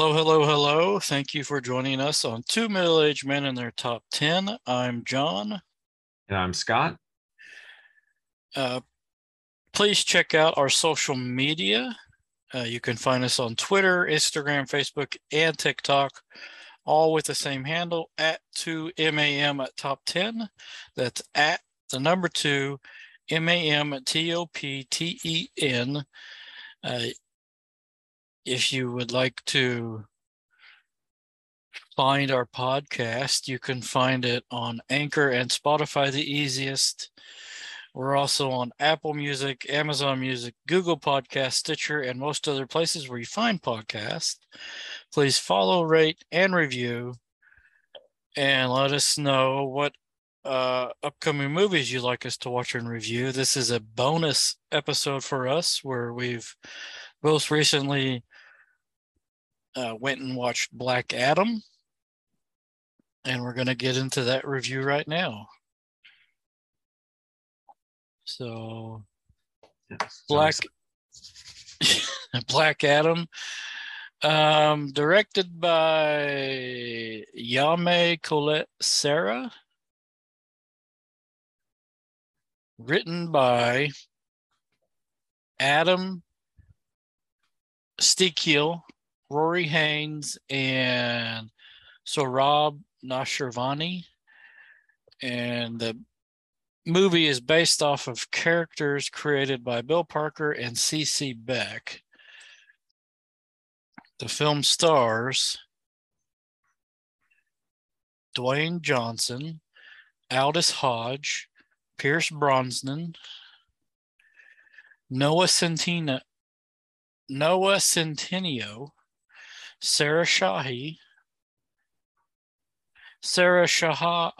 Hello, hello, hello. Thank you for joining us on Two Middle Aged Men in Their Top 10. I'm John. And I'm Scott. Uh, please check out our social media. Uh, you can find us on Twitter, Instagram, Facebook, and TikTok, all with the same handle at 2MAM at top 10. That's at the number 2 MAM at T O P T E N. Uh, if you would like to find our podcast, you can find it on Anchor and Spotify, the easiest. We're also on Apple Music, Amazon Music, Google Podcast, Stitcher, and most other places where you find podcasts. Please follow, rate, and review, and let us know what uh, upcoming movies you'd like us to watch and review. This is a bonus episode for us where we've most recently uh, went and watched Black Adam, and we're going to get into that review right now. So, Yes. Black Black Adam, um, directed by Yame Colette Sarah, written by Adam Sztykiel, Rory Haynes, and Sohrab Noshirvani. And the movie is based off of characters created by Bill Parker and CC Beck. The film stars Dwayne Johnson, Aldis Hodge, Pierce Brosnan, Noah Centina, Noah Centineo, Sarah Shahi, Sarah Shaha,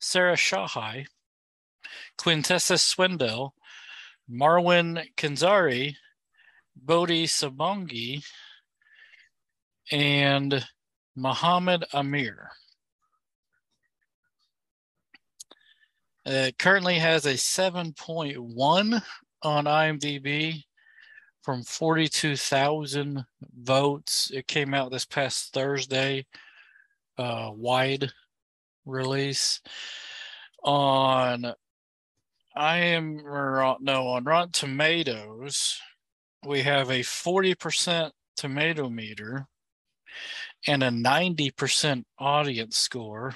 Sarah Shahai, Quintessa Swindell, Marwan Kenzari, Bodhi Sabongui, and Mohammed Amer. It currently has a 7.1 on IMDb from 42,000 votes. It came out this past Thursday, uh, wide release on I am or no on Rotten Tomatoes. We have a 40% tomato meter and a 90% audience score.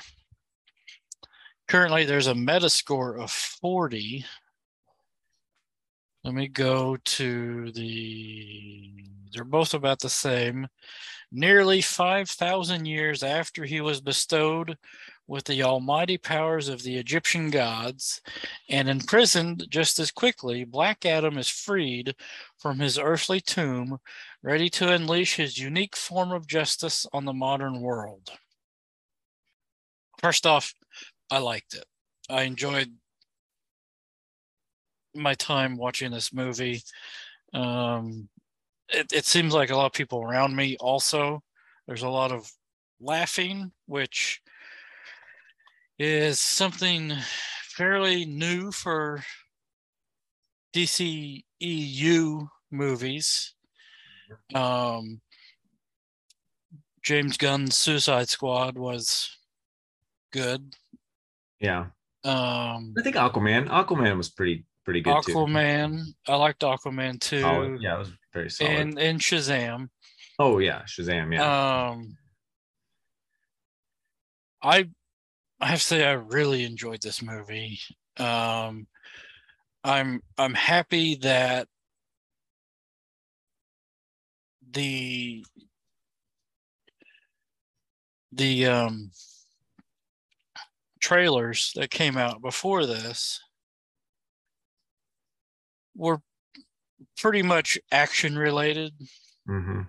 Currently, there's a Metascore of 40. Let me go to the, they're both about the same. Nearly 5,000 years after he was bestowed with the almighty powers of the Egyptian gods and imprisoned just as quickly, Black Adam is freed from his earthly tomb, ready to unleash his unique form of justice on the modern world. First off, I liked it. I enjoyed my time watching this movie. Um, it, it seems like a lot of people around me also. There's a lot of laughing, which is something fairly new for DCEU movies. Um, James Gunn's Suicide Squad was good. Yeah. Um, I think Aquaman. Aquaman was pretty pretty good too. Aquaman, I liked Aquaman too. Solid. Yeah, it was very solid. and and Shazam. oh yeah, Shazam. Yeah. Um, I I have to say I really enjoyed this movie. Um, I'm I'm happy that the the um trailers that came out before this were pretty much action related hmm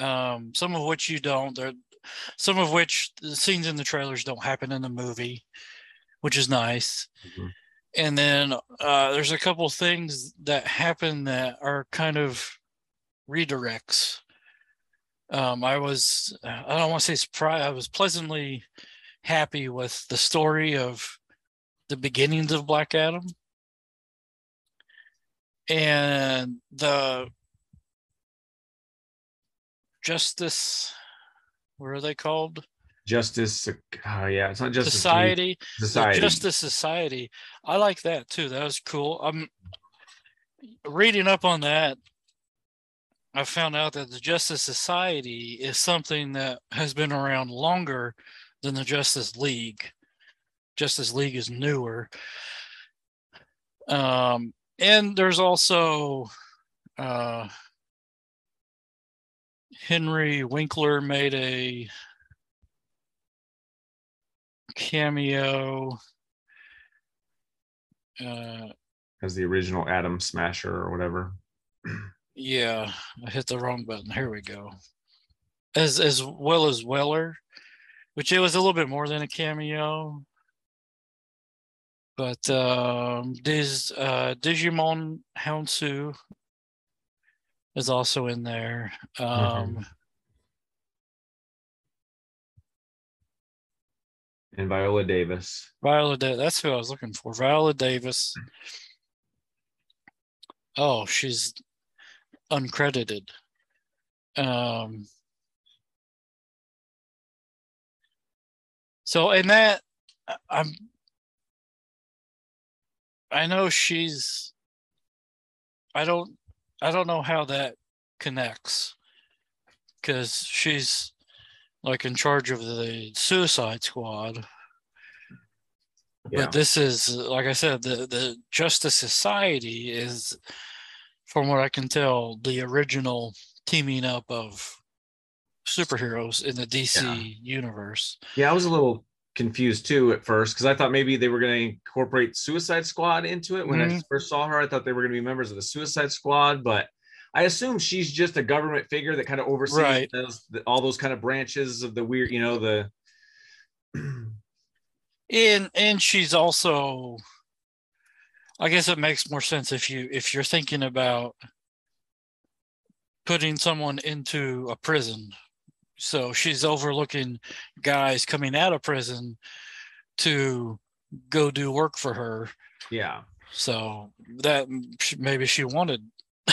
um, some of which you don't. There, some of which the scenes in the trailers don't happen in the movie, which is nice. Mhm. And then uh, there's a couple things that happen that are kind of redirects. Um, I was, I don't want to say surprised. I was pleasantly happy with the story of the beginnings of Black Adam and the Justice. What are they called? Justice. Oh yeah, it's not Justice Society. Society. Justice Society. I like that too. That was cool. I'm reading up on that. I found out that the Justice Society is something that has been around longer than the Justice League. Justice League is newer. Um, and there's also uh, Henry Winkler made a cameo. Uh, As the original Atom Smasher or whatever. yeah, I hit the wrong button. Here we go. As as well as Weller, which it was a little bit more than a cameo. But um, this uh, Djimon Hounsou is also in there. Um, mm-hmm. And Viola Davis. Viola Davis. That's who I was looking for. Viola Davis. Oh, she's uncredited. Um, so in that, I'm. I know she's. I don't. I don't know how that connects, because she's like in charge of the Suicide Squad. Yeah. But this is, like I said, the the Justice Society is, from what I can tell, the original teaming up of superheroes in the DC yeah. universe. Yeah, I was a little confused too at first because I thought maybe they were going to incorporate Suicide Squad into it. When mm-hmm. I first saw her, I thought they were going to be members of the Suicide Squad, but I assume she's just a government figure that kind of oversees right. those, all those kind of branches of the weird, you know, the. and and she's also, I guess it makes more sense if you if you're thinking about putting someone into a prison. So she's overlooking guys coming out of prison to go do work for her. Yeah. So that maybe she wanted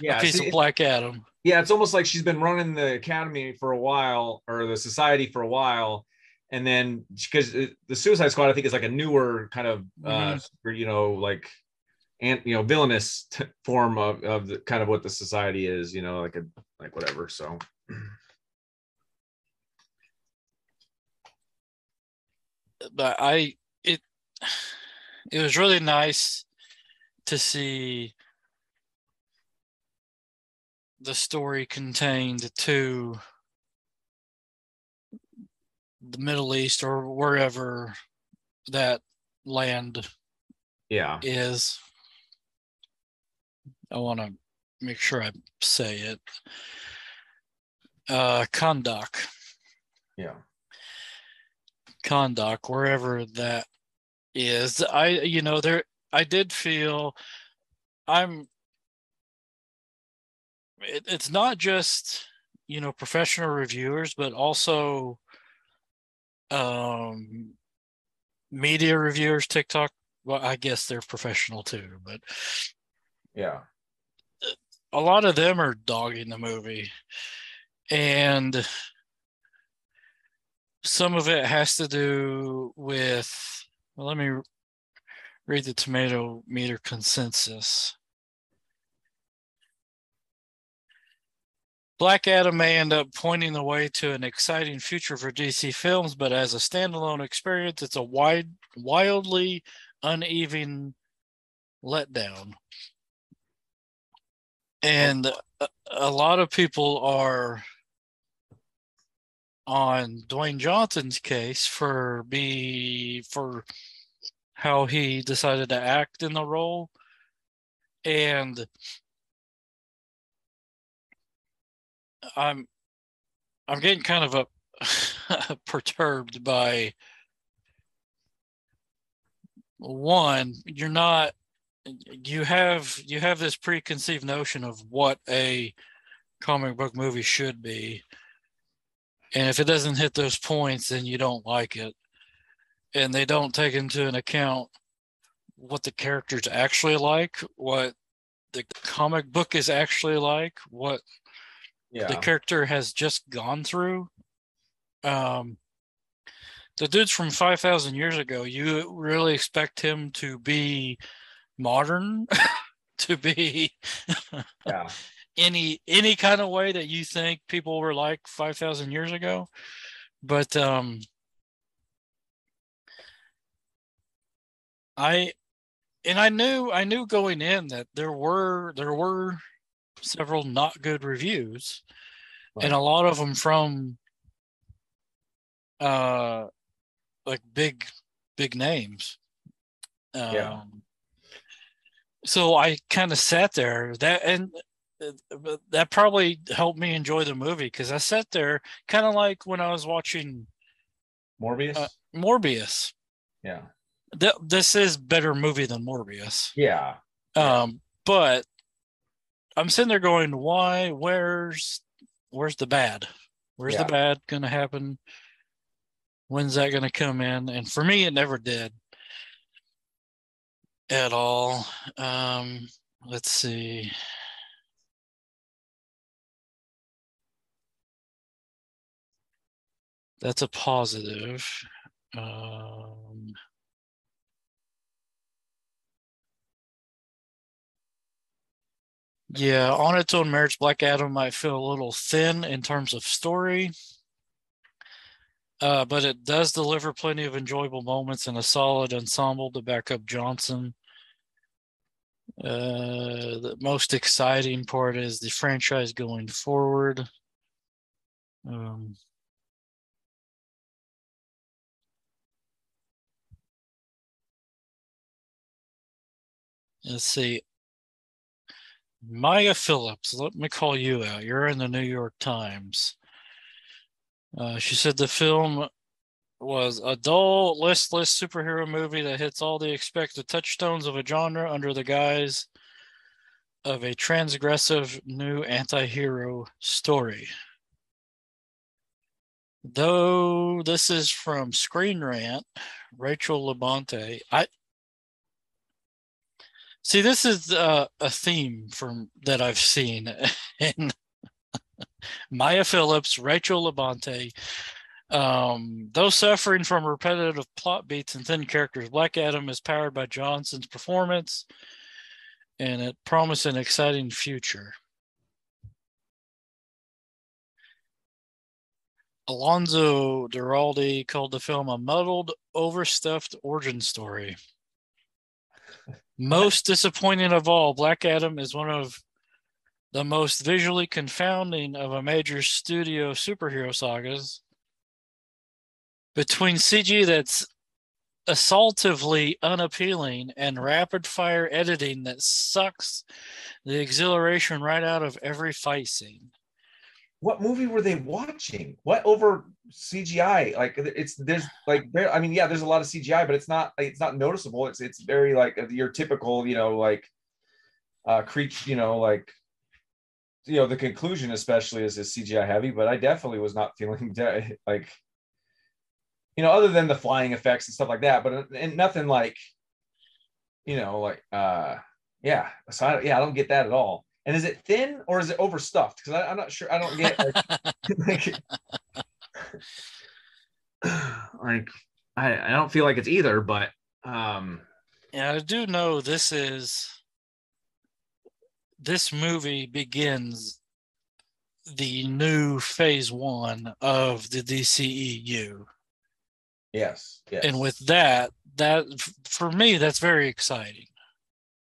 yeah, a piece see, of Black Adam. Yeah, it's almost like she's been running the academy for a while or the society for a while, and then because the Suicide Squad, I think, is like a newer kind of, uh, mm-hmm. you know, like and you know villainous t- form of, of the kind of what the society is you know like a like whatever so but i it it was really nice to see the story contained to the Middle East or wherever that land yeah is. I want to make sure I say it. Uh Kahndaq. Yeah. Kahndaq, wherever that is. I you know there I did feel I'm it, it's not just you know professional reviewers but also um media reviewers tiktok well i guess they're professional too but yeah a lot of them are dogging the movie and some of it has to do with well, let me read the tomato meter consensus Black Adam may end up pointing the way to an exciting future for DC films, but as a standalone experience, it's a wide, wildly uneven letdown. And a, a lot of people are on Dwayne Johnson's case for be for how he decided to act in the role. And I'm I'm getting kind of a perturbed by one you're not you have you have this preconceived notion of what a comic book movie should be and if it doesn't hit those points then you don't like it and they don't take into an account what the characters actually like what the comic book is actually like what Yeah. the character has just gone through. Um, the dude's from 5,000 years ago. You really expect him to be modern, to be yeah. Any any kind of way that you think people were like 5,000 years ago. But um, I and I knew I knew going in that there were there were several not good reviews, and a lot of them from uh like big big names. Um, Yeah. So I kind of sat there that and that probably helped me enjoy the movie because I sat there kind of like when I was watching Morbius. uh, Morbius. yeah. Th- this is better movie than Morbius. Yeah. Um, but I'm sitting there going, why? Where's where's the bad? Where's Yeah. the bad gonna happen? When's that gonna come in? And for me, it never did at all. Um, let's see. That's a positive. Um, Yeah, on its own merits, Black Adam might feel a little thin in terms of story. Uh, but it does deliver plenty of enjoyable moments and a solid ensemble to back up Johnson. Uh, the most exciting part is the franchise going forward. Um, let's see. Maya Phillips, let me call you out. You're in the New York Times. Uh, she said the film was a dull, listless superhero movie that hits all the expected touchstones of a genre under the guise of a transgressive new anti hero story. Though this is from Screen Rant, Rachel Labonte. I see this is uh, a theme from that I've seen in Maya Phillips, Rachel Labonte. Um, though suffering from repetitive plot beats and thin characters, Black Adam is powered by Johnson's performance and it promises an exciting future. Alonso Duralde called the film a muddled, overstuffed origin story. Most disappointing of all, Black Adam is one of the most visually confounding of a major studio superhero sagas. Between CG that's assaultively unappealing and rapid fire editing that sucks the exhilaration right out of every fight scene. What movie were they watching? What over CGI? Like it's there's like there. I mean, yeah, there's a lot of CGI, but it's not it's not noticeable. It's it's very like your typical, you know, like uh creature, you know, like you know the conclusion especially is is CGI heavy. But I definitely was not feeling de- like you know other than the flying effects and stuff like that. But and nothing like you know like uh yeah. So I, yeah, I don't get that at all. And is it thin or is it overstuffed? Because I'm not sure. I don't get like, like I, I don't feel like it's either, but um Yeah, I do know this is this movie begins the new phase one of the DCEU. yes, yes. And with that, that for me, that's very exciting.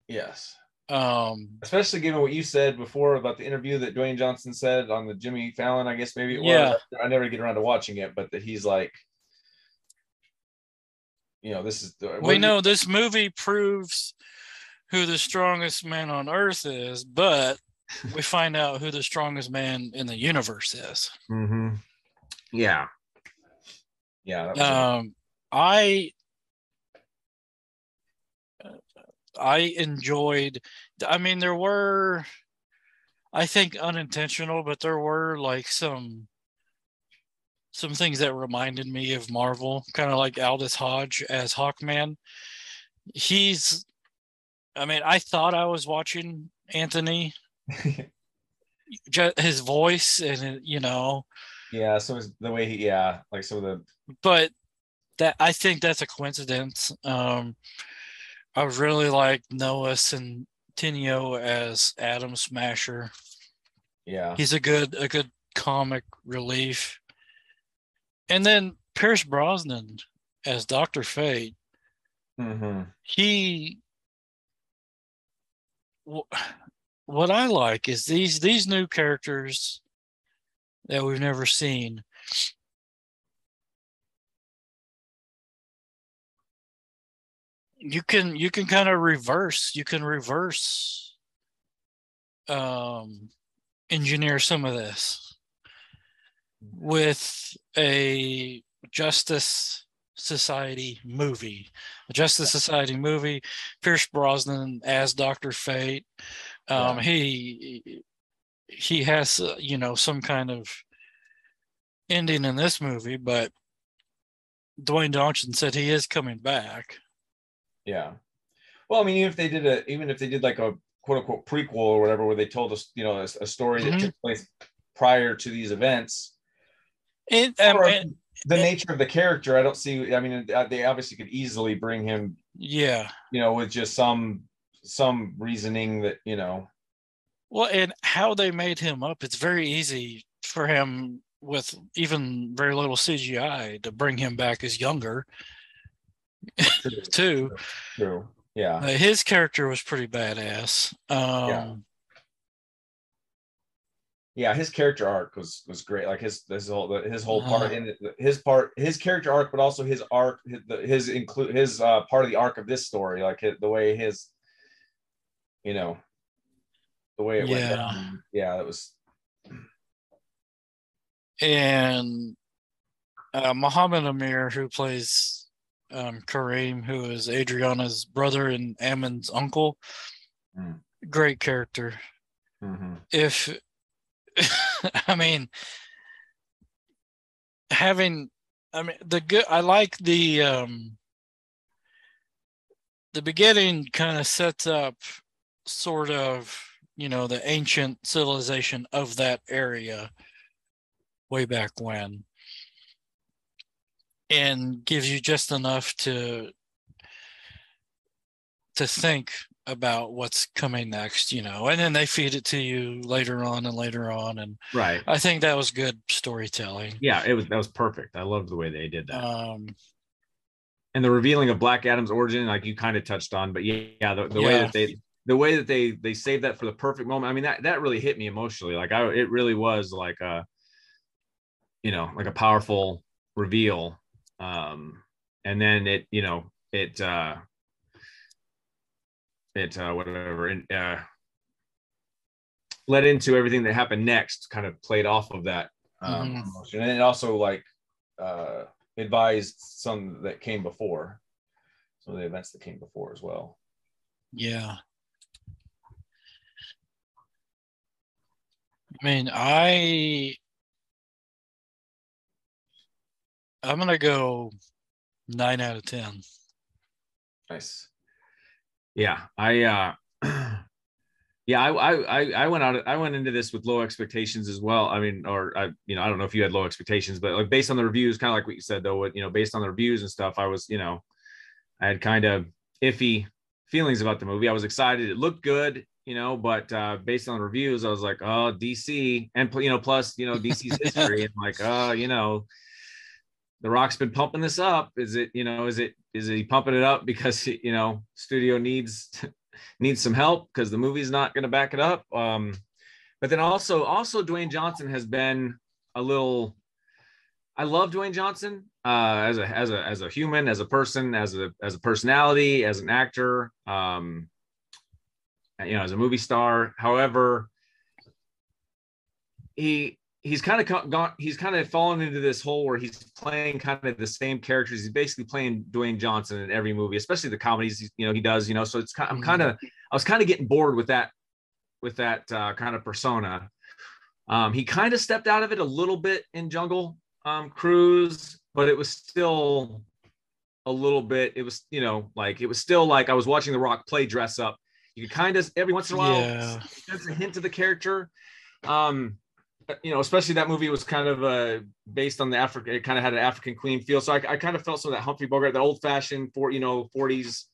yes. Um, Especially given what you said before about the interview that Dwayne Johnson said on the Jimmy Fallon, I guess maybe it Yeah. was. I never get around to watching it, but that he's like, you know, this is the we know this movie proves who the strongest man on earth is, but we find out who the strongest man in the universe is. Mm-hmm. Yeah. Yeah. Um, I I enjoyed. I mean, there were, I think, unintentional, but there were like some some things that reminded me of Marvel, kind of like Aldis Hodge as Hawkman. He's, I mean, I thought I was watching Anthony just his voice and you know. Yeah, so the way he, yeah, like some of the. But that I think that's a coincidence. Um, I really like Noah Centineo as Atom Smasher. Yeah, he's a good a good comic relief. And then Pierce Brosnan as Doctor Fate. Mm-hmm. He what I like is these these new characters that we've never seen. You can you can kind of reverse you can reverse um engineer some of this with a Justice Society movie. A Justice Society movie. Pierce Brosnan as Doctor Fate. Um, yeah. He he has uh, you know some kind of ending in this movie, but Dwayne Johnson said he is coming back. Yeah. Well, I mean, even if they did a, even if they did like a quote unquote prequel or whatever, where they told us, you know, a, a story that mm-hmm. took place prior to these events, it, um, the nature of the character, I don't see. I mean, uh, they obviously could easily bring him. Yeah. You know, with just some some reasoning that you know. Well, and how they made him up, it's very easy for him with even very little CGI to bring him back as younger. Too. True. Yeah. Uh, his character was pretty badass. Um, yeah yeah, his character arc was was great. Like his his whole his whole part uh-huh. in his part his character arc, but also his arc his, his include his uh, part of the arc of this story, like his, the way his, you know, the way it yeah. went. Down. Yeah, it was. And uh, Mohammed Amer, who plays um, Kareem, who is Adriana's brother and Ammon's uncle, mm. great character. Mm-hmm. If I mean, having, I mean, the good, I like the, um, the beginning kind of sets up sort of, you know, the ancient civilization of that area way back when and gives you just enough to to think about what's coming next, you know, and then they feed it to you later on and later on. And right. I think that was good storytelling. Yeah, it was that was perfect. I loved the way they did that. Um and the revealing of Black Adam's origin, like you kind of touched on, but yeah, yeah the, the yeah. way that they the way that they they saved that for the perfect moment. I mean, that that really hit me emotionally. Like I it really was like a you know, like a powerful reveal. Um and then it, you know, it uh it uh, whatever and uh, led into everything that happened next kind of played off of that um, mm-hmm. emotion. And it also like uh, advised some that came before some of the events that came before as well. Yeah. I mean i i'm gonna go nine out of ten nice yeah, I uh yeah, I, I I went out I went into this with low expectations as well. I mean, or I you know, I don't know if you had low expectations, but like based on the reviews, kind of like what you said though, what you know, based on the reviews and stuff, I was, you know, I had kind of iffy feelings about the movie. I was excited. It looked good, you know, but uh, based on the reviews, I was like, oh, DC, and you know, plus you know DC's history, and like, oh, you know, the Rock's been pumping this up. Is it, you know, is it, is he pumping it up because you know studio needs needs some help because the movie's not going to back it up? Um, but then also, also Dwayne Johnson has been a little. I love Dwayne Johnson uh, as a as a as a human, as a person, as a as a personality, as an actor. Um, you know, as a movie star. However, he he's kind of gone he's kind of fallen into this hole where he's playing kind of the same characters he's basically playing dwayne johnson in every movie especially the comedies you know he does you know so it's kind i'm kind of mm-hmm. i was kind of getting bored with that with that uh, kind of persona um, he kind of stepped out of it a little bit in jungle um, cruise but it was still a little bit it was you know like it was still like i was watching the rock play dress up you could kind of every once in a while yeah. there's a hint of the character Um, you know, especially that movie was kind of uh, based on the Africa. It kind of had an African Queen feel. So I, I kind of felt some of that Humphrey Bogart, the old fashioned for you know 40s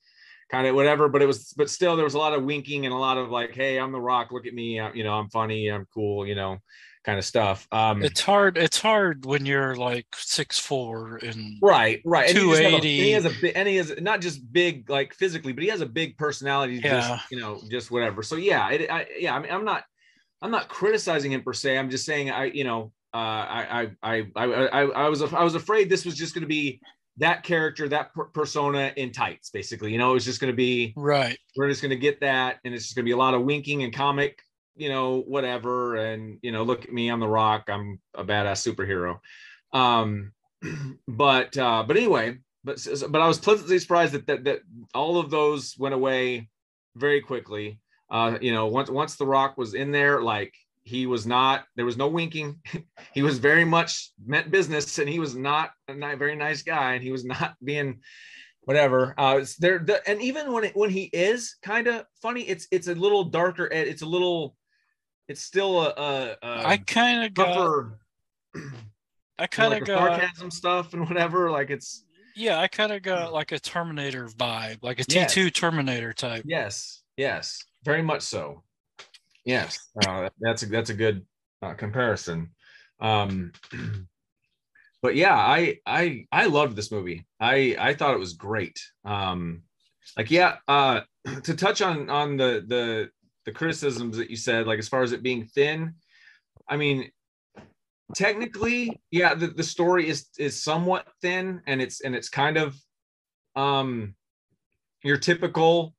kind of whatever. But it was, but still, there was a lot of winking and a lot of like, hey, I'm the Rock. Look at me. I, you know, I'm funny. I'm cool. You know, kind of stuff. Um, it's hard. It's hard when you're like six four and right, right. Two eighty. He has a and he has not just big like physically, but he has a big personality. Yeah. Just, you know, just whatever. So yeah, it, I, yeah. I mean, I'm not I'm not criticizing him per se. I'm just saying I, you know, uh, I, I, I, I, I was, I was afraid this was just going to be that character, that per- persona in tights, basically. You know, it was just going to be right. We're just going to get that, and it's just going to be a lot of winking and comic, you know, whatever. And you know, look at me, I'm the Rock. I'm a badass superhero. Um, but uh, but anyway, but but I was pleasantly surprised that that that all of those went away very quickly. Uh, you know, once once The Rock was in there, like he was not. There was no winking. he was very much meant business, and he was not a not, very nice guy, and he was not being whatever. Uh, there, the, and even when it, when he is kind of funny, it's it's a little darker. It's a little. It's still a. a, a I kind of got. I kind of like got sarcasm stuff and whatever. Like it's. Yeah, I kind of got like a Terminator vibe, like a T two yes. Terminator type. Yes, yes very much so. Yes, uh, that's a, that's a good uh, comparison. Um, but yeah, I I I loved this movie. I I thought it was great. Um, like yeah, uh, to touch on on the the the criticisms that you said, like as far as it being thin, I mean, technically, yeah, the, the story is is somewhat thin, and it's and it's kind of um your typical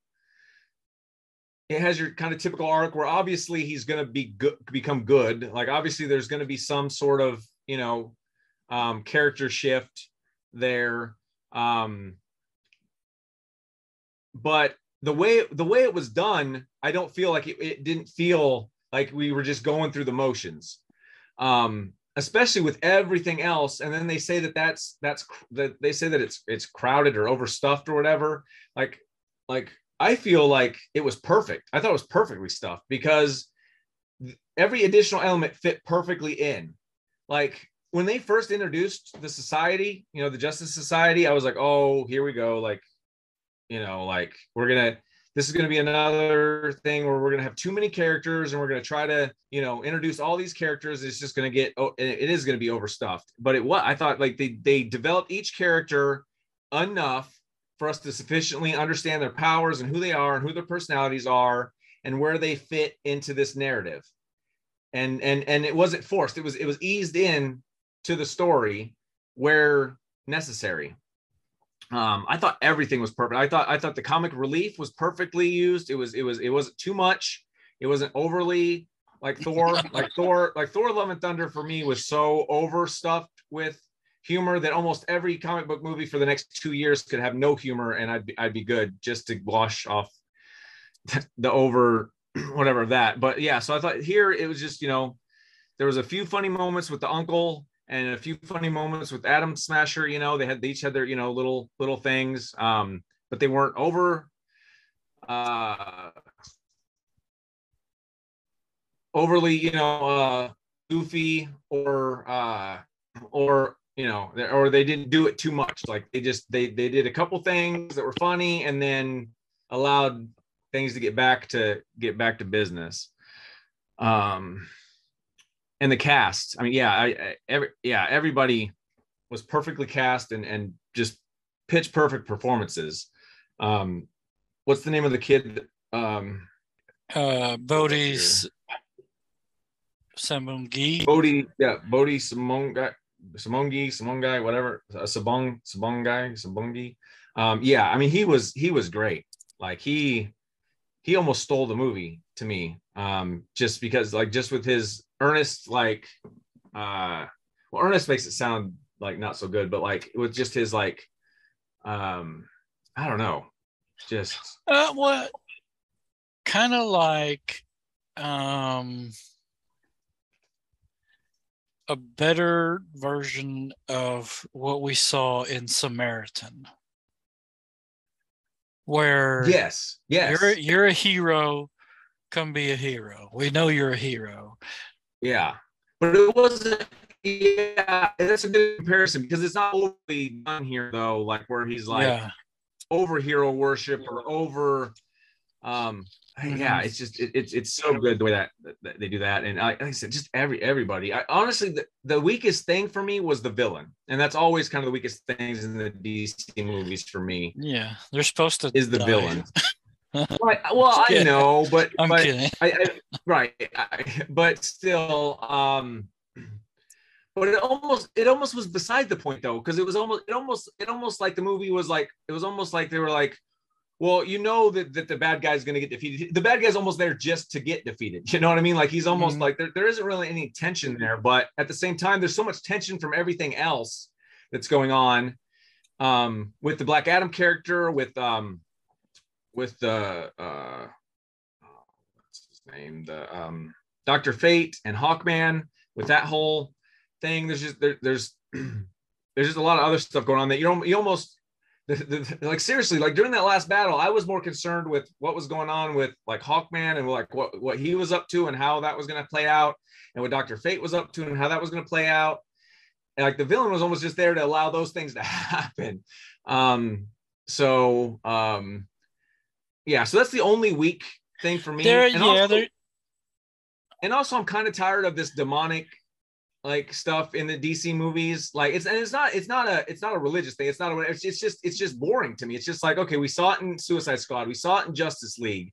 it has your kind of typical arc where obviously he's going to be good become good. Like obviously there's going to be some sort of you know um character shift there um but the way the way it was done i don't feel like it, it didn't feel like we were just going through the motions. Um especially with everything else and then they say that that's that's that they say that it's it's crowded or overstuffed or whatever. Like like I feel like it was perfect. I thought it was perfectly stuffed because every additional element fit perfectly in. Like when they first introduced the society, you know, the Justice Society, I was like, oh, here we go. Like, you know, like we're gonna this is going to be another thing where we're going to have too many characters and we're going to try to you know introduce all these characters it's just going to get oh it is going to be overstuffed but it what i thought like they they developed each character enough for us to sufficiently understand their powers and who they are and who their personalities are and where they fit into this narrative. And and and it wasn't forced. It was it was eased in to the story where necessary. Um i thought everything was perfect. I thought i thought the comic relief was perfectly used. It was it was it wasn't too much. It wasn't overly like thor like thor like thor love and thunder for me was so overstuffed with humor that almost every comic book movie for the next two years could have no humor and I'd be, I'd be good just to wash off the over whatever of that. But yeah, so I thought here it was just, you know, there was a few funny moments with the uncle and a few funny moments with Atom Smasher, you know, they had they each had their, you know, little little things. Um, but they weren't over uh overly, you know, uh goofy or uh or you know, or they didn't do it too much. Like they just they they did a couple things that were funny and then allowed things to get back to get back to business. Um, and the cast. I mean, yeah, I, I every yeah everybody was perfectly cast and and just pitch perfect performances. Um, what's the name of the kid? Um, uh, Bodhi's Samungi. Bodhi, yeah, Bodhi Samunga. Simongi, Simongai, whatever, uh, Sabong, Sabongai, Sabongi. Um, yeah, I mean, he was he was great. Like he he almost stole the movie to me. Um, just because like just with his earnest like uh well earnest makes it sound like not so good, but like with just his like um I don't know, just uh what kind of like um a better version of what we saw in Samaritan. Where yes, yes, you're you're a hero, come be a hero. We know you're a hero, Yeah, but it wasn't. Yeah, that's a good comparison because it's not overly done here though. Like where he's like yeah. over hero worship or over. Um, yeah, it's just it, it's it's so good the way that, that they do that, and I, like I said, just every everybody. I honestly the, the weakest thing for me was the villain, and that's always kind of the weakest things in the DC movies for me Yeah. They're supposed to is the die. villain. right. Well, I know, but I'm but kidding. I, I right, I, but still, um, but it almost it almost was beside the point though, because it was almost it almost it almost like the movie was like it was almost like they were like, well, you know that that the bad guy's going to get defeated. The bad guy's almost there just to get defeated. You know what I mean? Like he's almost Mhm. like there, there isn't really any tension there, but at the same time, there's so much tension from everything else that's going on um with the Black Adam character, with um with the uh what's his name the um dr fate and hawkman with that whole thing there's just there, there's there's just a lot of other stuff going on that you don't you almost the, the, like seriously like during that last battle i was more concerned with what was going on with like hawkman and like what what he was up to and how that was going to play out and what dr fate was up to and how that was going to play out and like the villain was almost just there to allow those things to happen um so um yeah so that's the only weak thing for me There, and, yeah, also, there. and also i'm kind of tired of this demonic like stuff in the dc movies like it's and it's not it's not a it's not a religious thing it's not a it's, it's just it's just boring to me it's just like okay we saw it in suicide squad we saw it in justice league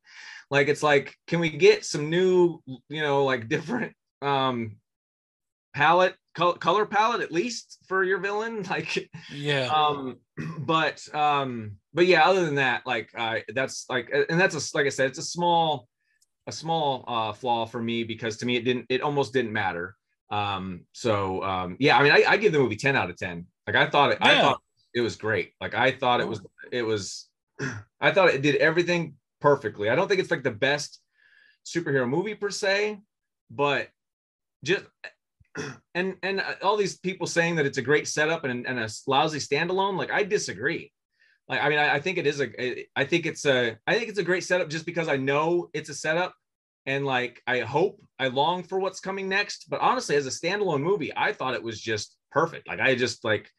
like it's like can we get some new you know like different um palette col- color palette at least for your villain like Yeah. um but um but yeah other than that like uh that's like and that's a like i said it's a small a small uh flaw for me because to me it didn't it almost didn't matter um so um yeah i mean i, I give the movie 10 out of 10 like i thought it i thought it was great. Like i thought it was it was i thought it did everything perfectly. I don't think it's like the best superhero movie per se but just and and all these people saying that it's a great setup and, and a lousy standalone like i disagree. Like i mean I, I think it is a i think it's a i think it's a great setup just because i know it's a setup and like i hope i long for what's coming next but honestly as a standalone movie i thought it was just perfect. Like i just like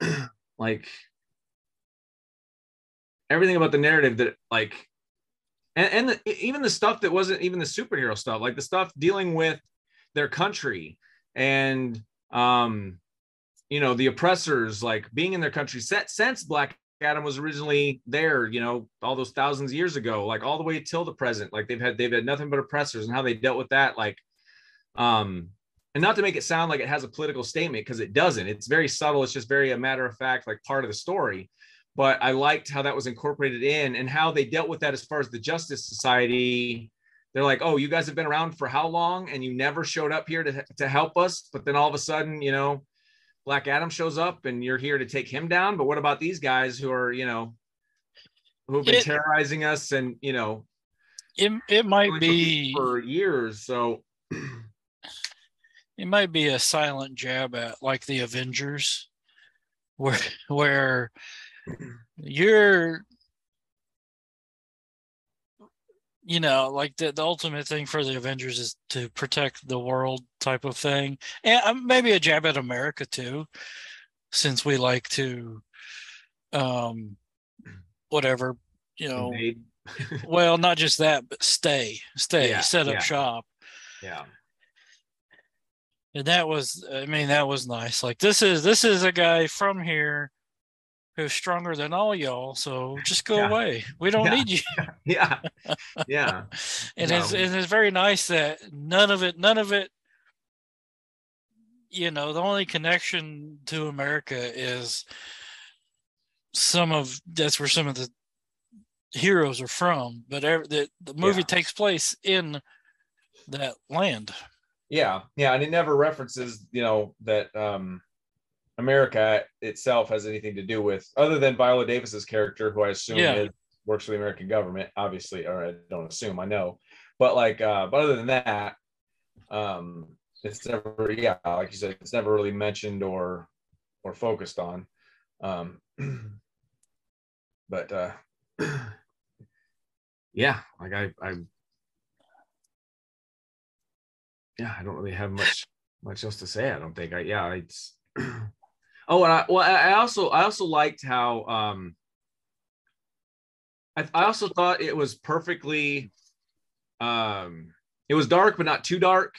like everything about the narrative that like and, and the, even the stuff that wasn't even the superhero stuff like the stuff dealing with their country and um you know the oppressors like being in their country set since black adam was originally there you know all those thousands of years ago like all the way till the present. Like they've had they've had nothing but oppressors and how they dealt with that like um and not to make it sound like it has a political statement because it doesn't. It's very subtle. It's just very a matter of fact like part of the story. But i liked how that was incorporated in and how they dealt with that as far as the justice society. They're like, oh, you guys have been around for how long and you never showed up here to, to help us. But then all of a sudden, you know, Black Adam shows up and you're here to take him down. But what about these guys who are, you know, who have been It- terrorizing us and, you know, It it might be for years. So, it might be a silent jab at like the Avengers, where where you're you know like the, the ultimate thing for the avengers is to protect the world type of thing. And um, maybe a jab at america too since we like to um whatever you know. Well not just that but stay stay Yeah, set up yeah. shop. Yeah. and that was i mean that was nice. Like this is this is a guy from here who's stronger than all y'all so just go Yeah. away we don't Yeah. need you Yeah. Yeah. and it's and it's very nice that none of it none of it you know the only connection to america is some of that's where some of the heroes are from but ev- the, the movie Yeah. takes place in that land Yeah, yeah, and it never references, you know, that um America itself has anything to do with other than Viola Davis's character, who I assume Yeah. is, works for the American government, obviously, or I don't assume, I know. But like uh but other than that, um it's never yeah, like you said, it's never really mentioned or or focused on. Um but uh yeah, like I I yeah, I don't really have much much else to say. I don't think I yeah it's oh and I well I also I also liked how um I, I also thought it was perfectly um it was dark but not too dark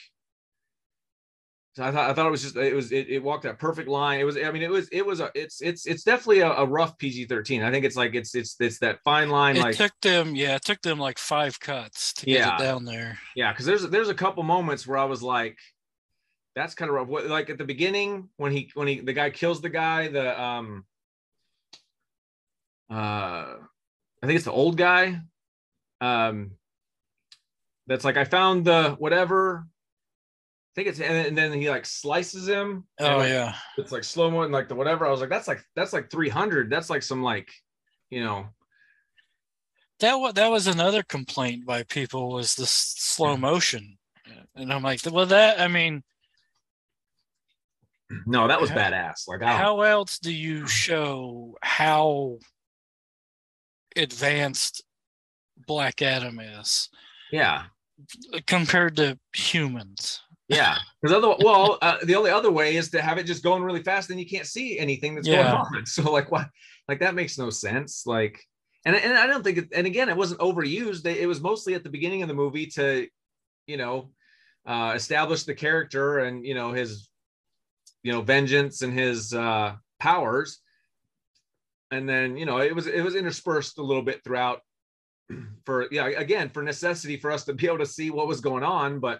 so I thought I thought it was just it was it, it walked that perfect line. It was I mean it was it was a it's it's it's definitely a, a rough PG thirteen. I think it's like it's it's it's that fine line. It like took them, yeah, it took them like five cuts to Yeah. get it down there. yeah, because there's there's a couple moments where I was like, that's kind of rough. What, like at the beginning when he when he the guy kills the guy the um uh I think it's the old guy um that's like I found the whatever. I think it's and, then he like slices him. Oh like, yeah. it's like slow mo and like the whatever. I was like, that's like that's like 300. That's like some like, you know, That was that was another complaint by people was the slow motion. And I'm like, well that I mean, no, that was How- badass. Like, how else do you show how advanced Black Adam is yeah, compared to humans? yeah. Because other well, uh, the only other way is to have it just going really fast, and you can't see anything that's Yeah. going on. So like, what? Like that makes no sense. Like, and and I don't think, it, and again, it wasn't overused. It was mostly at the beginning of the movie to, you know, uh, establish the character and you know his, you know, vengeance and his uh, powers. And then you know it was it was interspersed a little bit throughout for yeah again for necessity for us to be able to see what was going on, but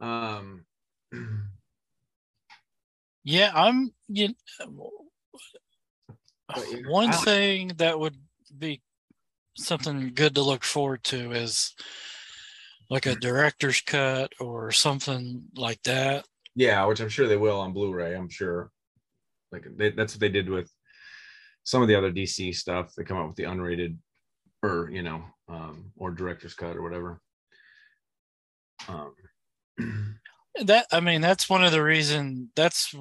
um Yeah, I'm you yeah, one thing that would be something good to look forward to is like a director's cut or something like that. Yeah which i'm sure they will on blu-ray i'm sure like they, that's what they did with some of the other dc stuff they come out with the unrated or you know um or director's cut or whatever um That I mean, that's one of the reason that's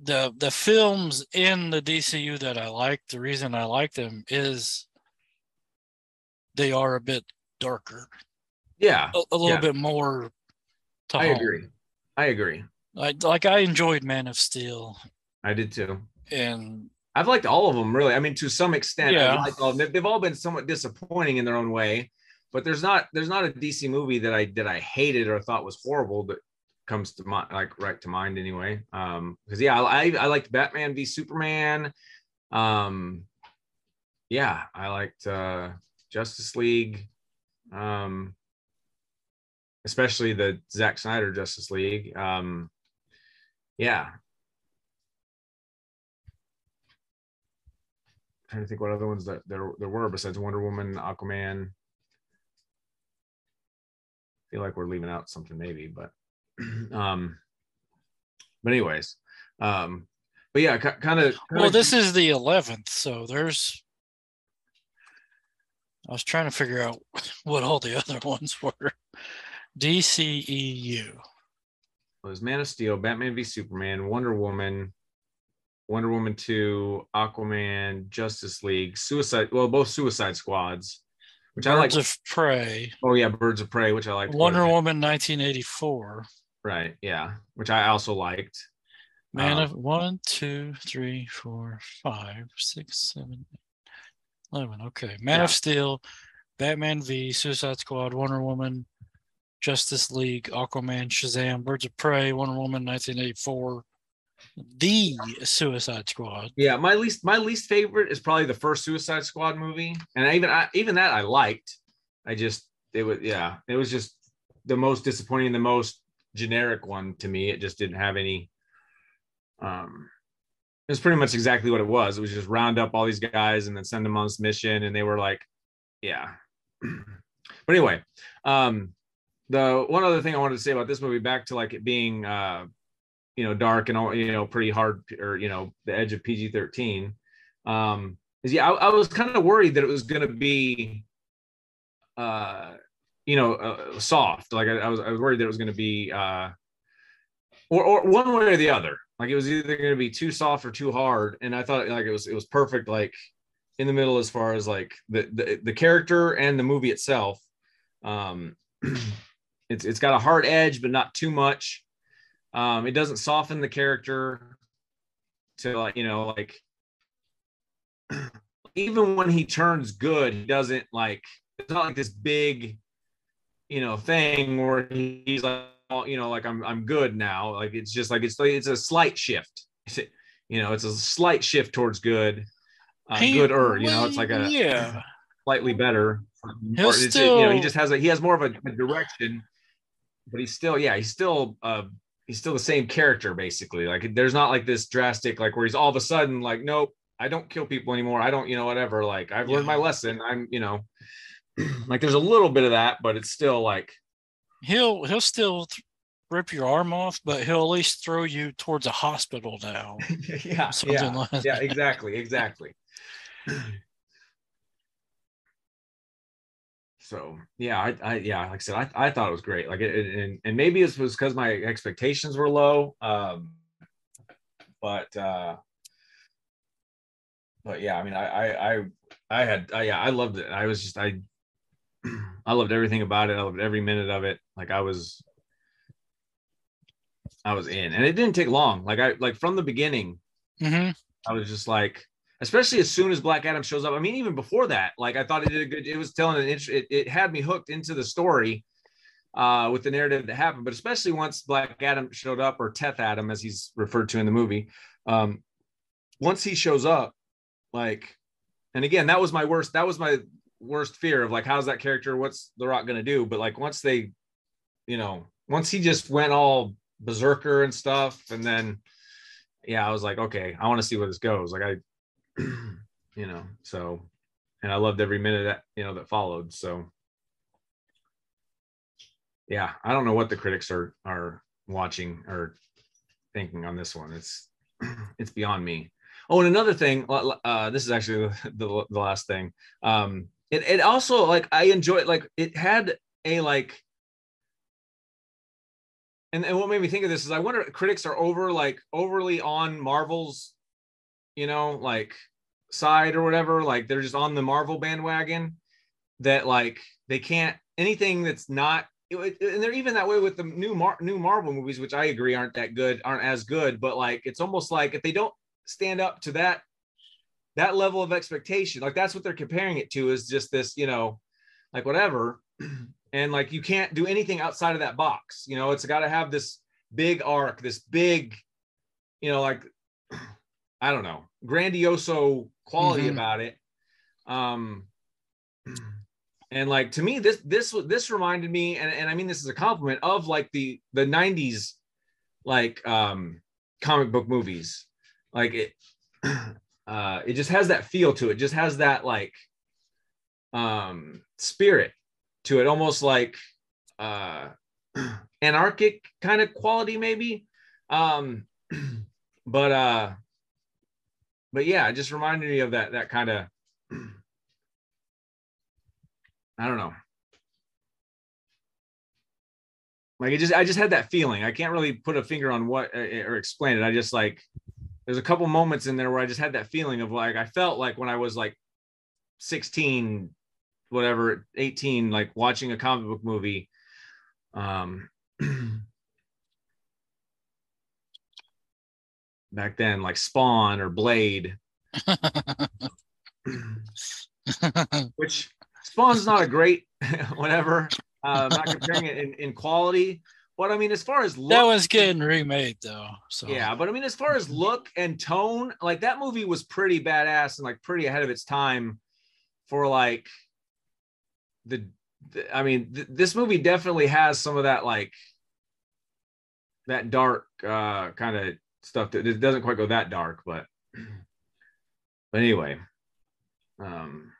the the films in the DCU that I like. The reason I like them is they are a bit darker, yeah a, a little Yeah. bit more. I home. agree i agree I, like I enjoyed Man of Steel, i did too and I've liked all of them really. I mean, to some extent, Yeah. I've liked all of them. They've, all been somewhat disappointing in their own way. But there's not there's not a DC movie that I that I hated or thought was horrible that comes to mind like right to mind anyway. Um, because yeah, I, I I liked Batman v Superman. Um, yeah, I liked uh Justice League. Um, especially the Zack Snyder Justice League. Um, yeah, trying to think what other ones that there there were besides Wonder Woman, Aquaman. I feel like we're leaving out something maybe, but um but anyways, um but yeah, kind of well, this is the eleventh, so there's. I was trying to figure out what all the other ones were. DCEU. was Man of Steel, Batman v Superman, Wonder Woman, Wonder Woman 2, Aquaman, Justice League, Suicide, well, both Suicide Squads, which I like. Birds of Prey. Oh yeah, Birds of Prey, which I like. Wonder. Woman 1984. Right, yeah, which I also liked. Man Um, of one, two, three, four, five, six, seven, eight, eleven. Okay. Man Yeah. of Steel, Batman v Suicide Squad, Wonder Woman, Justice League, Aquaman, Shazam, Birds of Prey, Wonder Woman 1984, The Suicide Squad. Yeah, my least my least favorite is probably the first Suicide Squad movie, and I even I, even that I liked. I just it was yeah, it was just the most disappointing, the most generic one to me. It just didn't have any. Um, it was pretty much exactly what it was. It was just round up all these guys and then send them on this mission, and they were like, yeah. but anyway, um, the one other thing I wanted to say about this movie, back to like it being uh you know dark and all you know pretty hard or you know the edge of pg-13 um is yeah i, I was kind of worried that it was going to be uh you know uh, soft. Like I, I was i was worried that it was going to be uh or, or one way or the other. Like it was either going to be too soft or too hard and i thought like it was it was perfect like in the middle as far as like the the, the character and the movie itself um it's it's got a hard edge, but not too much. Um, it doesn't soften the character to like you know like even when he turns good, he doesn't like it's not like this big you know thing where he's like you know like I'm I'm good now. Like it's just like it's like it's a slight shift. You know, it's a slight shift towards good, uh, hey, gooder. You know, it's like a yeah slightly better. He'll still, you know, he just has a he has more of a, a direction, but he's still yeah he's still uh he's still the same character basically. Like there's not like this drastic like where he's all of a sudden like nope I don't kill people anymore. I don't you know whatever like I've yeah. learned my lesson. I'm you know like there's a little bit of that, but it's still like he'll he'll still th- rip your arm off, but he'll at least throw you towards a hospital now. yeah, yeah, like yeah, exactly, exactly. so yeah, I, I, yeah, like I said, I, I thought it was great. Like, it, and and maybe it was because my expectations were low. Um, but uh, but yeah, I mean, I I I, I had I, yeah, I loved it. I was just I I loved everything about it. I loved every minute of it. Like I was I was in, and it didn't take long. Like I like from the beginning, mm-hmm. I was just like, especially as soon as Black Adam shows up. I mean, even before that, like I thought it did a good. It was telling an it, it had me hooked into the story uh, with the narrative that happened. But especially once Black Adam showed up, or Teth Adam, as he's referred to in the movie, um, once he shows up, like, and again, that was my worst. That was my worst fear of like, how's that character? What's The Rock gonna do? But like once they, you know, once he just went all berserker and stuff, and then yeah, I was like, okay, I want to see where this goes. Like I, you know, so and I loved every minute that you know that followed. So yeah, I don't know what the critics are are watching or thinking on this one. It's it's beyond me. Oh, and another thing, uh, this is actually the, the, last thing. Um, it, it also like I enjoy it. Like it had a like, and, and what made me think of this is I wonder critics are over like overly on Marvel's, you know, like side or whatever. Like they're just on the Marvel bandwagon that like they can't anything that's not and they're even that way with the new Mar- new Marvel movies, which I agree aren't that good, aren't as good. But like, it's almost like if they don't stand up to that that level of expectation, like that's what they're comparing it to, is just this, you know, like whatever, and like you can't do anything outside of that box. You know, it's got to have this big arc, this big, you know, like I don't know, grandioso quality mm-hmm. about it. Um, and like to me this this this reminded me and, and i mean this is a compliment of like the the 90s like um comic book movies like it uh it just has that feel to it just has that like um spirit to it almost like uh anarchic kind of quality maybe um but uh but yeah it just reminded me of that that kind of I don't know. Like it just, I just had that feeling. I can't really put a finger on what uh, or explain it. I just like, there's a couple moments in there where I just had that feeling of like, I felt like when I was like 16, whatever, 18, like watching a comic book movie. Um, back then, like Spawn or Blade. which Spawn's not a great whatever. Uh, not comparing it in, in quality, but I mean, as far as look, that was getting remade though. So yeah, but I mean, as far as look and tone, like that movie was pretty badass and like pretty ahead of its time for like the. the I mean, th- this movie definitely has some of that like that dark uh kind of stuff that it doesn't quite go that dark, but but anyway, um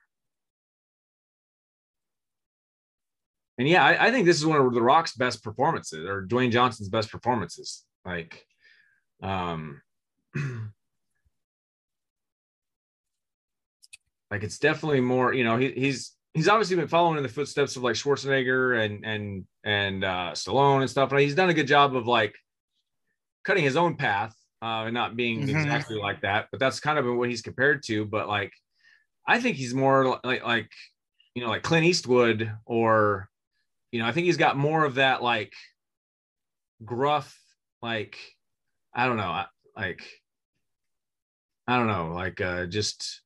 and yeah, I, I, think this is one of the Rock's best performances, or Dwayne Johnson's best performances. Like, um, like it's definitely more. You know, he, he's he's obviously been following in the footsteps of like Schwarzenegger and and and uh, Stallone and stuff, and he's done a good job of like cutting his own path uh, and not being mm-hmm. exactly like that. But that's kind of what he's compared to. But like, I think he's more like like you know like Clint Eastwood or you know, I think he's got more of that like gruff, like I don't know, like I don't know, like uh just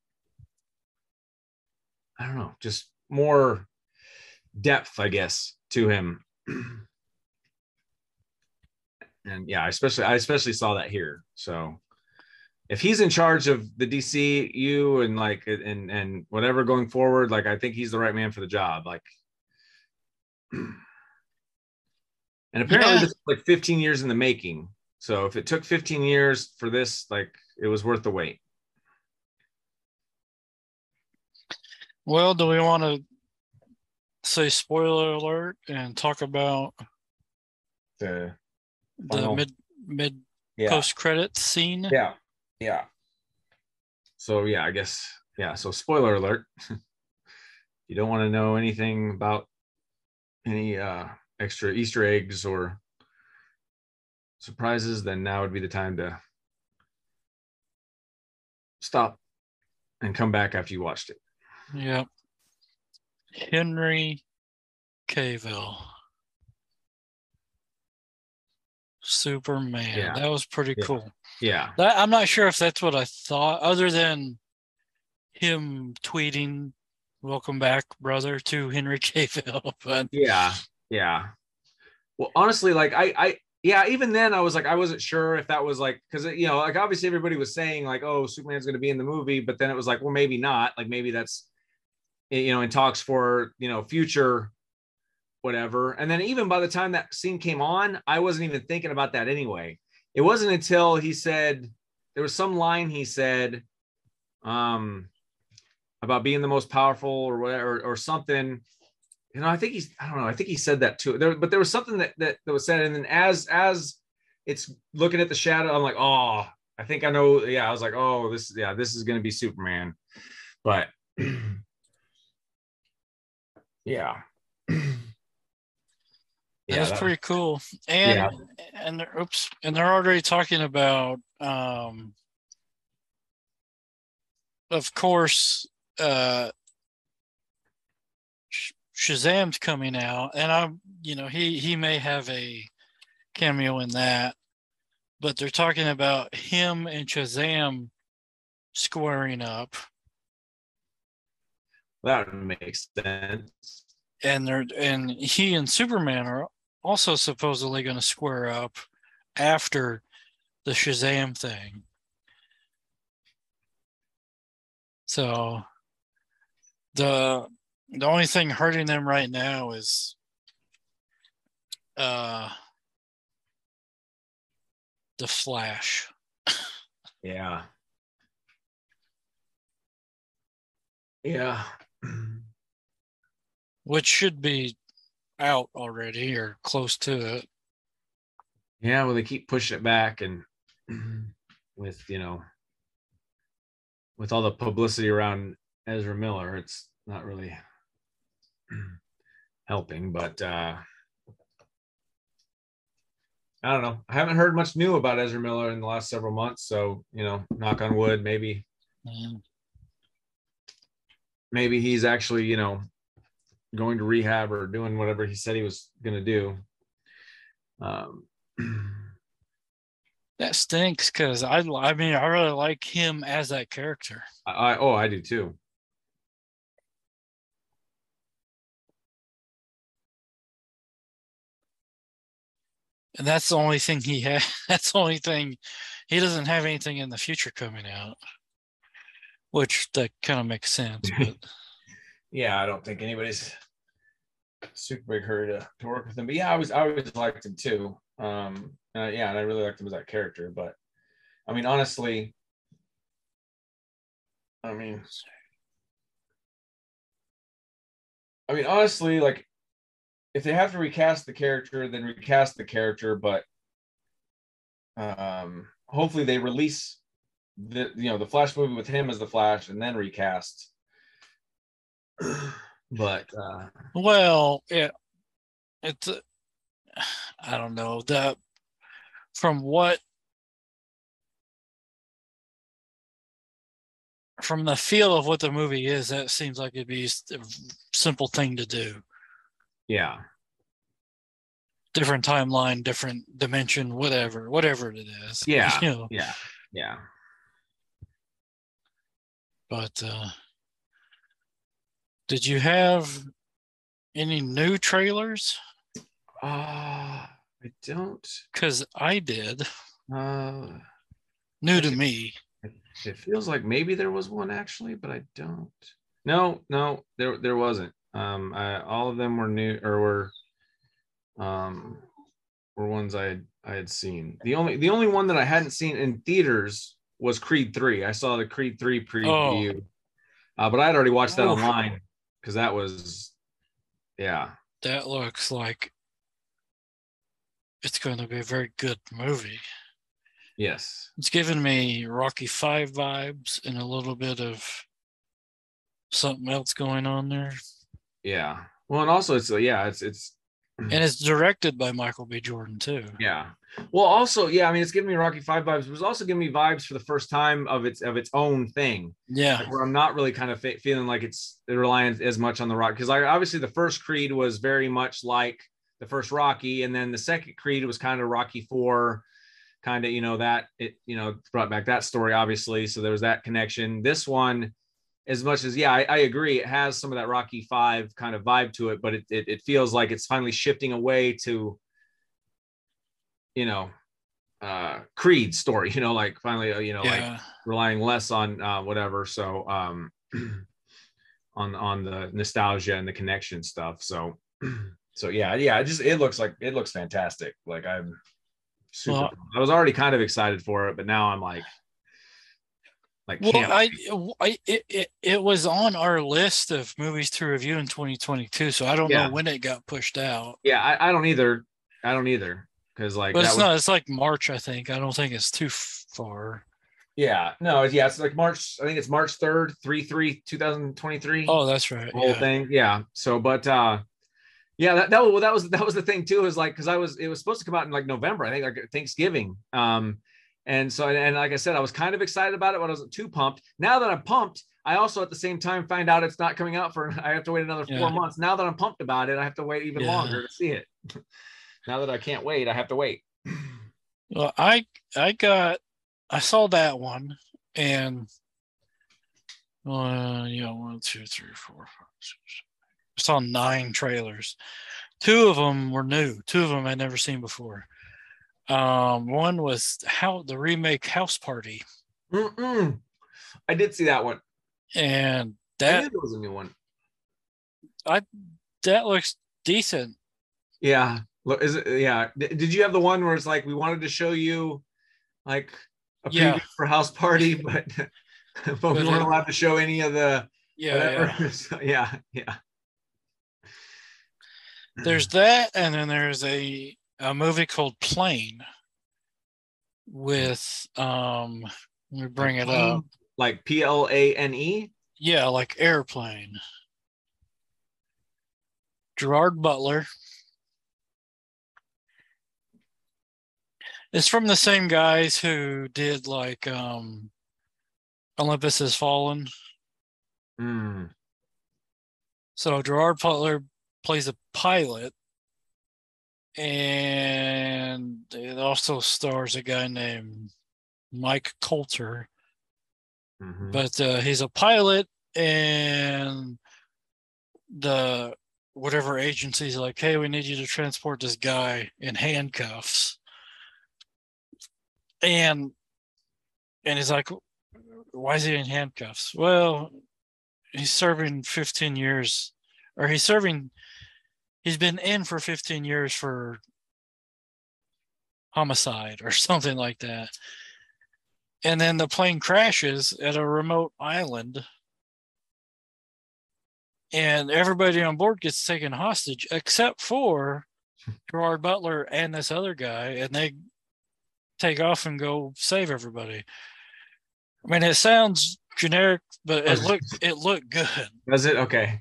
I don't know, just more depth, I guess, to him. and yeah, I especially I especially saw that here. So if he's in charge of the DCU and like and and whatever going forward, like I think he's the right man for the job. Like and apparently yeah. this is like 15 years in the making. So if it took 15 years for this, like it was worth the wait. Well, do we want to say spoiler alert and talk about the the mid mid yeah. post credit scene? Yeah. Yeah. So yeah, I guess yeah. So spoiler alert. you don't want to know anything about any uh extra Easter eggs or surprises, then now would be the time to stop and come back after you watched it. Yep. Henry Cavill. Superman. Yeah. That was pretty yeah. cool. Yeah. That, I'm not sure if that's what I thought, other than him tweeting, Welcome back, brother, to Henry Cavill. But yeah, yeah. Well, honestly, like I, I, yeah, even then I was like, I wasn't sure if that was like, because you know, like obviously everybody was saying like, oh, Superman's going to be in the movie, but then it was like, well, maybe not. Like maybe that's, you know, in talks for you know future whatever. And then even by the time that scene came on, I wasn't even thinking about that anyway. It wasn't until he said there was some line he said um about being the most powerful or whatever or, something. You know, I think he's I don't know, I think he said that too. There, but there was something that, that that was said, and then as as it's looking at the shadow, I'm like, oh, I think I know. Yeah, I was like, oh, this yeah, this is gonna be Superman. But yeah. Yeah, that's that, pretty cool. And yeah. and oops, and they're already talking about um of course uh Shazam's coming out and I'm you know he he may have a cameo in that but they're talking about him and Shazam squaring up. That makes sense. And they're and he and Superman are also supposedly going to square up after the Shazam thing. So the the only thing hurting them right now is uh the Flash. yeah. Yeah. Which should be out already or close to it. Yeah, well, they keep pushing it back, and with you know, with all the publicity around Ezra Miller, it's not really helping. But uh, I don't know. I haven't heard much new about Ezra Miller in the last several months, so you know, knock on wood, maybe. Mm. Maybe he's actually, you know, going to rehab or doing whatever he said he was going to do. Um, that stinks because I, I mean, I really like him as that character. I, I oh, I do too. And that's the only thing he has. That's the only thing he doesn't have anything in the future coming out, which that kind of makes sense. But yeah, I don't think anybody's super big hurry to, to work with him. But yeah, I was I always liked him too. Um, uh, yeah, and I really liked him as that character. But I mean, honestly, I mean, I mean, honestly, like if they have to recast the character, then recast the character. But um, hopefully, they release the you know the Flash movie with him as the Flash, and then recast. But uh, well, yeah, it's uh, I don't know that from what from the feel of what the movie is, that seems like it'd be a simple thing to do. Yeah, different timeline, different dimension, whatever, whatever it is. Yeah. You know, Yeah. Yeah. but uh did you have any new trailers? Uh I don't Because I did. uh New to me. it feels like maybe there was one actually, but I don't. No, no, there there wasn't. Um I, all of them were new or were um were ones I had I had seen. The only the only one that I hadn't seen in theaters was Creed 3. I saw the Creed 3 preview. Uh, but I had already watched that Oof. online because that was yeah. That looks like it's going to be a very good movie. Yes. It's giving me Rocky Five vibes and a little bit of something else going on there. Yeah. Well, and also it's yeah, it's it's And it's directed by Michael B. Jordan too. yeah. Well, also yeah, I mean it's giving me Rocky Five vibes. It was also giving me vibes for the first time of its of its own thing, Yeah. like, where I'm not really kind of fe- feeling like it's relying as much on the rock because like obviously the first Creed was very much like the first Rocky, and then the second Creed was kind of Rocky Four, kind of you know that it you know brought back that story obviously, so there was that connection. This one. As much as yeah, I, I agree, it has some of that Rocky Five kind of vibe to it, but it, it it feels like it's finally shifting away to you know uh creed story you know like finally uh, you know like relying less on uh whatever so um on on the nostalgia and the connection stuff so so yeah yeah it just it looks like it looks fantastic like i'm super Well- i was already kind of excited for it but now i'm like like Well, I. I it, it, was on our list of movies to review in 2022, so I don't Yeah. know when it got pushed out. yeah I, I don't either i don't either because like But it's was- not. It's like March, I think. I don't think it's too far. yeah no yeah it's like march i think it's march 3rd 3 3 2023 Oh, that's right. whole Yeah. thing. Yeah. So, but uh yeah, that, that was well, that was that was the thing too, is like because I was it was supposed to come out in like November, I think like Thanksgiving. Um, and so and like I said, I was kind of excited about it, but I wasn't too pumped. Now that I'm pumped, I also at the same time find out it's not coming out for I have to wait another Yeah. four months. Now that I'm pumped about it, I have to wait even Yeah. longer to see it. now that I can't wait, I have to wait. Well, I I got I saw that one and uh yeah, one, two, three, four, five, six. I saw nine trailers. Two of them were new. Two of them I'd never seen before. Um, one was how the remake House Party, Mm-mm. I did see that one. and that was a new one. I that looks decent. Yeah. Look, is it? Yeah. Did you have the one where it's like we wanted to show you, like, a preview Yeah. for House Party, but but we weren't it- allowed to show any of the Yeah, whatever. yeah. So, yeah. Yeah. There's that, and then there's a a movie called Plane with um. Let me bring it up. Like P L A N E. Yeah, like airplane. Gerard Butler. It's from the same guys who did like um Olympus Has Fallen. Mm. So Gerard Butler plays a pilot, and it also stars a guy named Mike Colter. Mhm. But uh, he's a pilot, and the whatever agency's like, "Hey, we need you to transport this guy in handcuffs," and and he's like, "Why is he in handcuffs?" Well, he's serving 15 years, or he's serving. He's been in for 15 years for homicide or something like that. And then the plane crashes at a remote island. And everybody on board gets taken hostage except for Gerard Butler and this other guy. And they take off and go save everybody. I mean, it sounds generic, but it looked it looked good. Does it? Okay.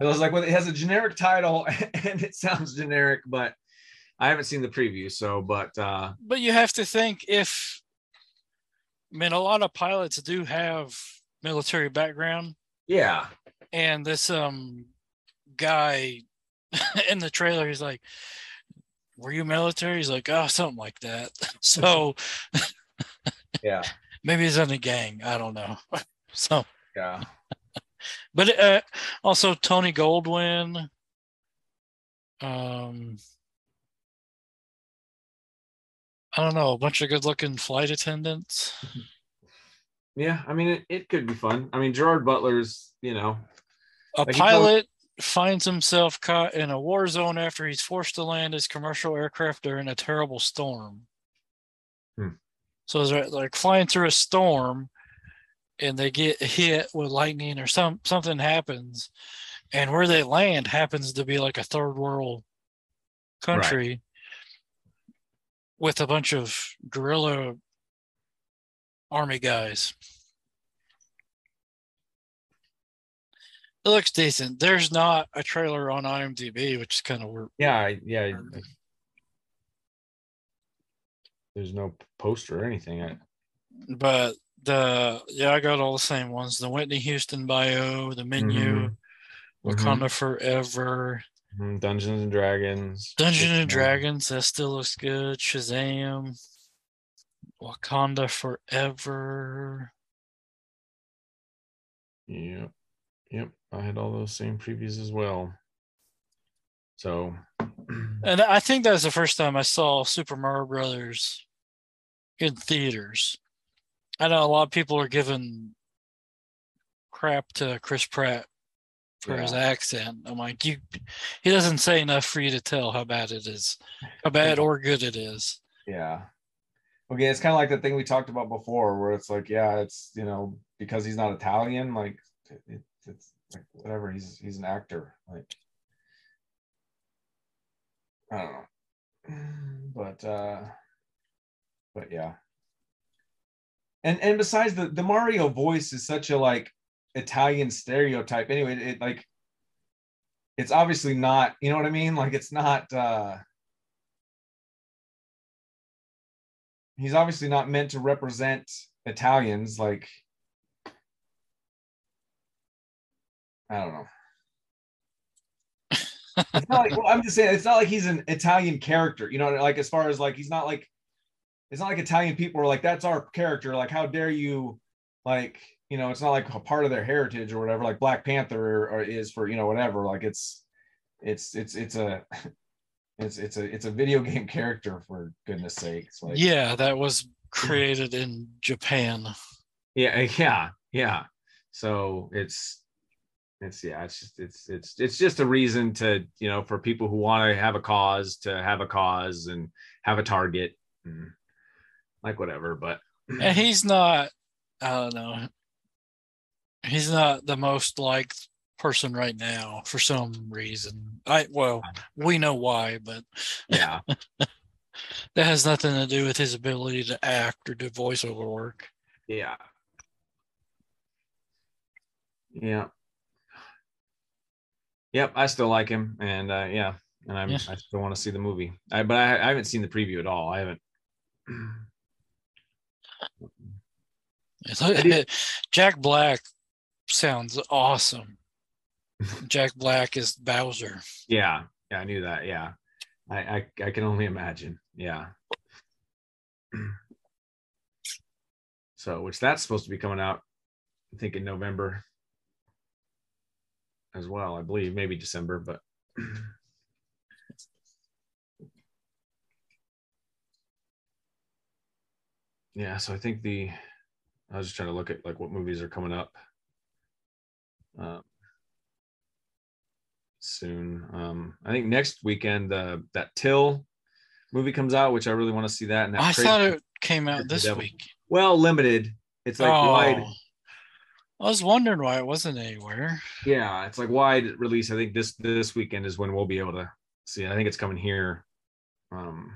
It was like, well, it has a generic title and it sounds generic, but I haven't seen the preview. So, but uh, But you have to think if I mean a lot of pilots do have military background. yeah. and this um guy in the trailer he's like were you military? He's like, oh, something like that. so Yeah. maybe he's in a gang. I don't know. so, Yeah. But uh, also Tony Goldwyn. Um, I don't know, a bunch of good-looking flight attendants. Yeah. I mean, it, it could be fun. I mean, Gerard Butler's, you know, A Like pilot finds himself caught in a war zone after he's forced to land his commercial aircraft during a terrible storm. Hmm. So like flying through a storm and they get hit with lightning or some something happens and where they land happens to be like a third world country with a bunch of guerrilla army guys. It looks decent. There's not a trailer on IMDb, which is kind of weird. yeah, yeah. There's no poster or anything. But the yeah, I got all the same ones: the Whitney Houston bio, the menu, Mhm. Wakanda Forever, Mhm, Dungeons and Dragons. Dungeons and Dragons. That still looks good. Shazam, Wakanda Forever. Yep. Yep. I had all those same previews as well. So And I think that was the first time I saw Super Mario Brothers in theaters. I know a lot of people are giving crap to Chris Pratt for his accent. I'm like, you he doesn't say enough for you to tell how bad it is, how bad or good it is. yeah. Okay, it's kind of like the thing we talked about before, where it's like, yeah, it's you know because he's not Italian, like it, it's like whatever. He's he's an actor, like I don't know, but uh, but yeah. And and besides the the Mario voice is such a like Italian stereotype. Anyway, it, it like it's obviously not. You know what I mean? Like it's not. uh he's obviously not meant to represent Italians. Like, I don't know. It's not like, well, I'm just saying it's not like he's an Italian character, you know, like as far as like he's not like it's not like Italian people are like that's our character. Like, how dare you, like, you know, it's not like a part of their heritage or whatever, like Black Panther or, or is for you know whatever. Like it's it's it's it's a it's it's a it's a video game character for goodness sakes. Like Yeah, that was created in Japan. yeah eh, yeah yeah so it's it's yeah it's just it's it's it's just a reason to you know for people who want to have a cause to have a cause and have a target and like whatever but And he's not, I don't know, he's not the most liked person right now for some reason. I well, we know why, but yeah that has nothing to do with his ability to act or do voiceover work. yeah yeah yep i still like him and uh yeah and i'm Yeah. i still want to see the movie i but I, I haven't seen the preview at all i haven't Jack Black sounds awesome. Jack Black is Bowser. Yeah, yeah, I knew that. Yeah, I I, I can only imagine. Yeah. So, which that's supposed to be coming out, I think in November as well. I believe maybe December, but yeah. So I think the I was just trying to look at like what movies are coming up. Um, soon. Um, I think next weekend uh, that Till movie comes out, which I really want to see that. And that I Crazy- thought it came out this devil. week. well limited. It's like wide. Oh. I was wondering why it wasn't anywhere. Yeah, it's like wide release. I think this this weekend is when we'll be able to see. it. I think it's coming here. Um,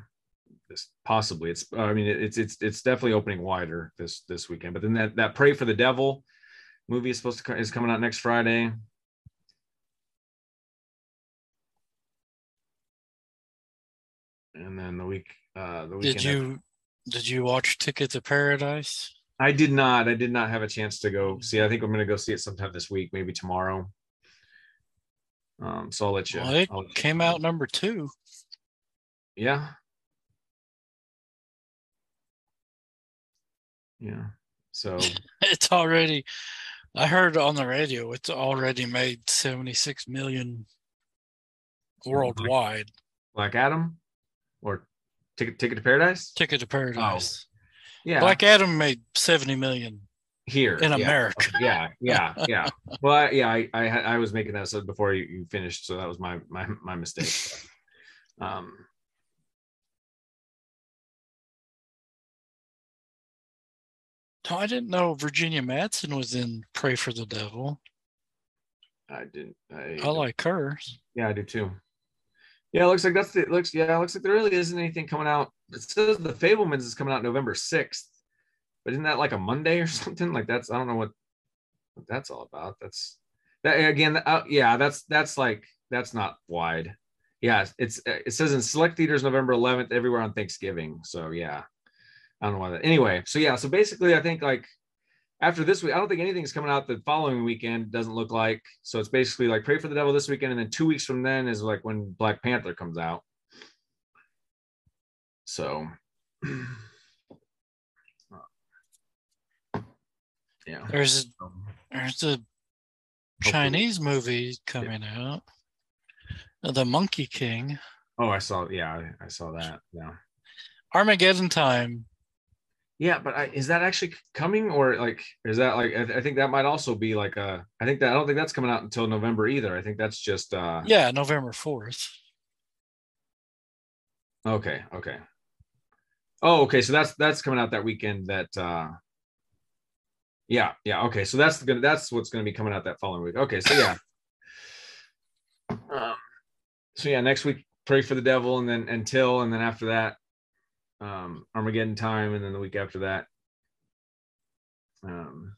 this possibly. It's. I mean, it's it's it's definitely opening wider this this weekend. But then that that Prey for the Devil movie is supposed to co- is coming out next Friday. And then the week, uh, the weekend. Did you did you watch Ticket to Paradise? I did not. I did not have a chance to go see. I think I'm going to go see it sometime this week, maybe tomorrow. Um, so I'll let you. Well, it I'll let you came out number two. yeah. Yeah. So It's already I heard on the radio it's already made 76 million worldwide. Black Adam or Ticket Ticket to Paradise? Ticket to Paradise. Yeah. Black Adam made 70 million here in yeah. America. yeah, yeah, yeah. Well, I, yeah, I, I I was making that so before you, you finished, so that was my my my mistake. um Oh, I didn't know Virginia Madsen was in Prey for the Devil. I didn't I, I like her. yeah, I do too. Yeah, it looks like that's the it looks yeah, it looks like there really isn't anything coming out. It says the Fabelmans is coming out November 6th, but isn't that like a Monday or something? Like that's I don't know what what that's all about. That's that again, uh, yeah, that's that's like that's not wide. Yeah, it's it says in select theaters November 11th, everywhere on Thanksgiving. So yeah, I don't know why that. Anyway, so yeah, so basically, I think like after this week, I don't think anything's coming out the following weekend. Doesn't look like. So it's basically like Prey for the Devil this weekend, and then two weeks from then is like when Black Panther comes out. So. Yeah. There's a, there's a Chinese movie coming out. The Monkey King. Oh, I saw. Yeah, I, I saw that. Yeah. Armageddon time. Yeah, but I, is that actually coming or like is that like I, I think that might also be like a I think that I don't think that's coming out until November either. I think that's just uh Yeah, November 4th. okay, okay. Oh, okay. So that's that's coming out that weekend that uh yeah, yeah, okay. So that's gonna that's what's gonna be coming out that following week. Okay, so yeah. Um, so yeah, next week prey for the devil and then until and then after that um Armageddon time and then the week after that um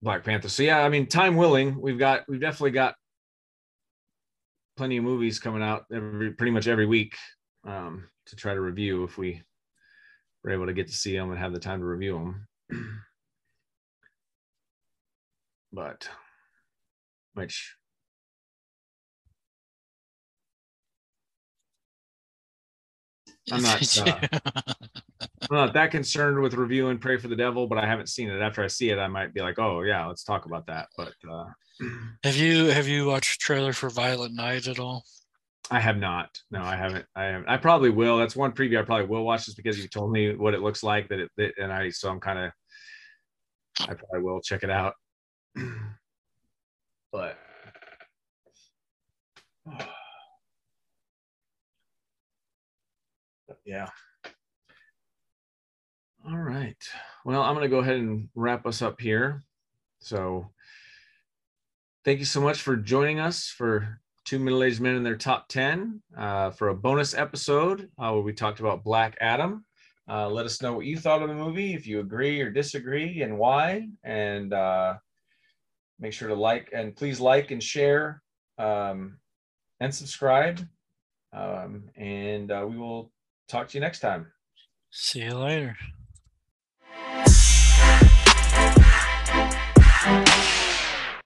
Black Panther. So yeah, I mean time willing, we've got we've definitely got plenty of movies coming out every pretty much every week um to try to review if we were able to get to see them and have the time to review them. but which I'm not. Uh, I'm not that concerned with reviewing Prey for the Devil, but I haven't seen it. After I see it, I might be like, "Oh yeah, let's talk about that." But uh, have you have you watched trailer for Violent Night at all? I have not. No, I haven't. I haven't. I probably will. That's one preview I probably will watch just because you told me what it looks like. That it, that, and I so I'm kind of. I probably will check it out. but. But yeah. All right. Well, I'm going to go ahead and wrap us up here. So, thank you so much for joining us for two middle-aged men in their top 10 uh, for a bonus episode uh, where we talked about Black Adam. Uh, let us know what you thought of the movie, if you agree or disagree, and why. And uh, make sure to like and please like and share um, and subscribe. Um, and uh, we will talk to you next time. See you later.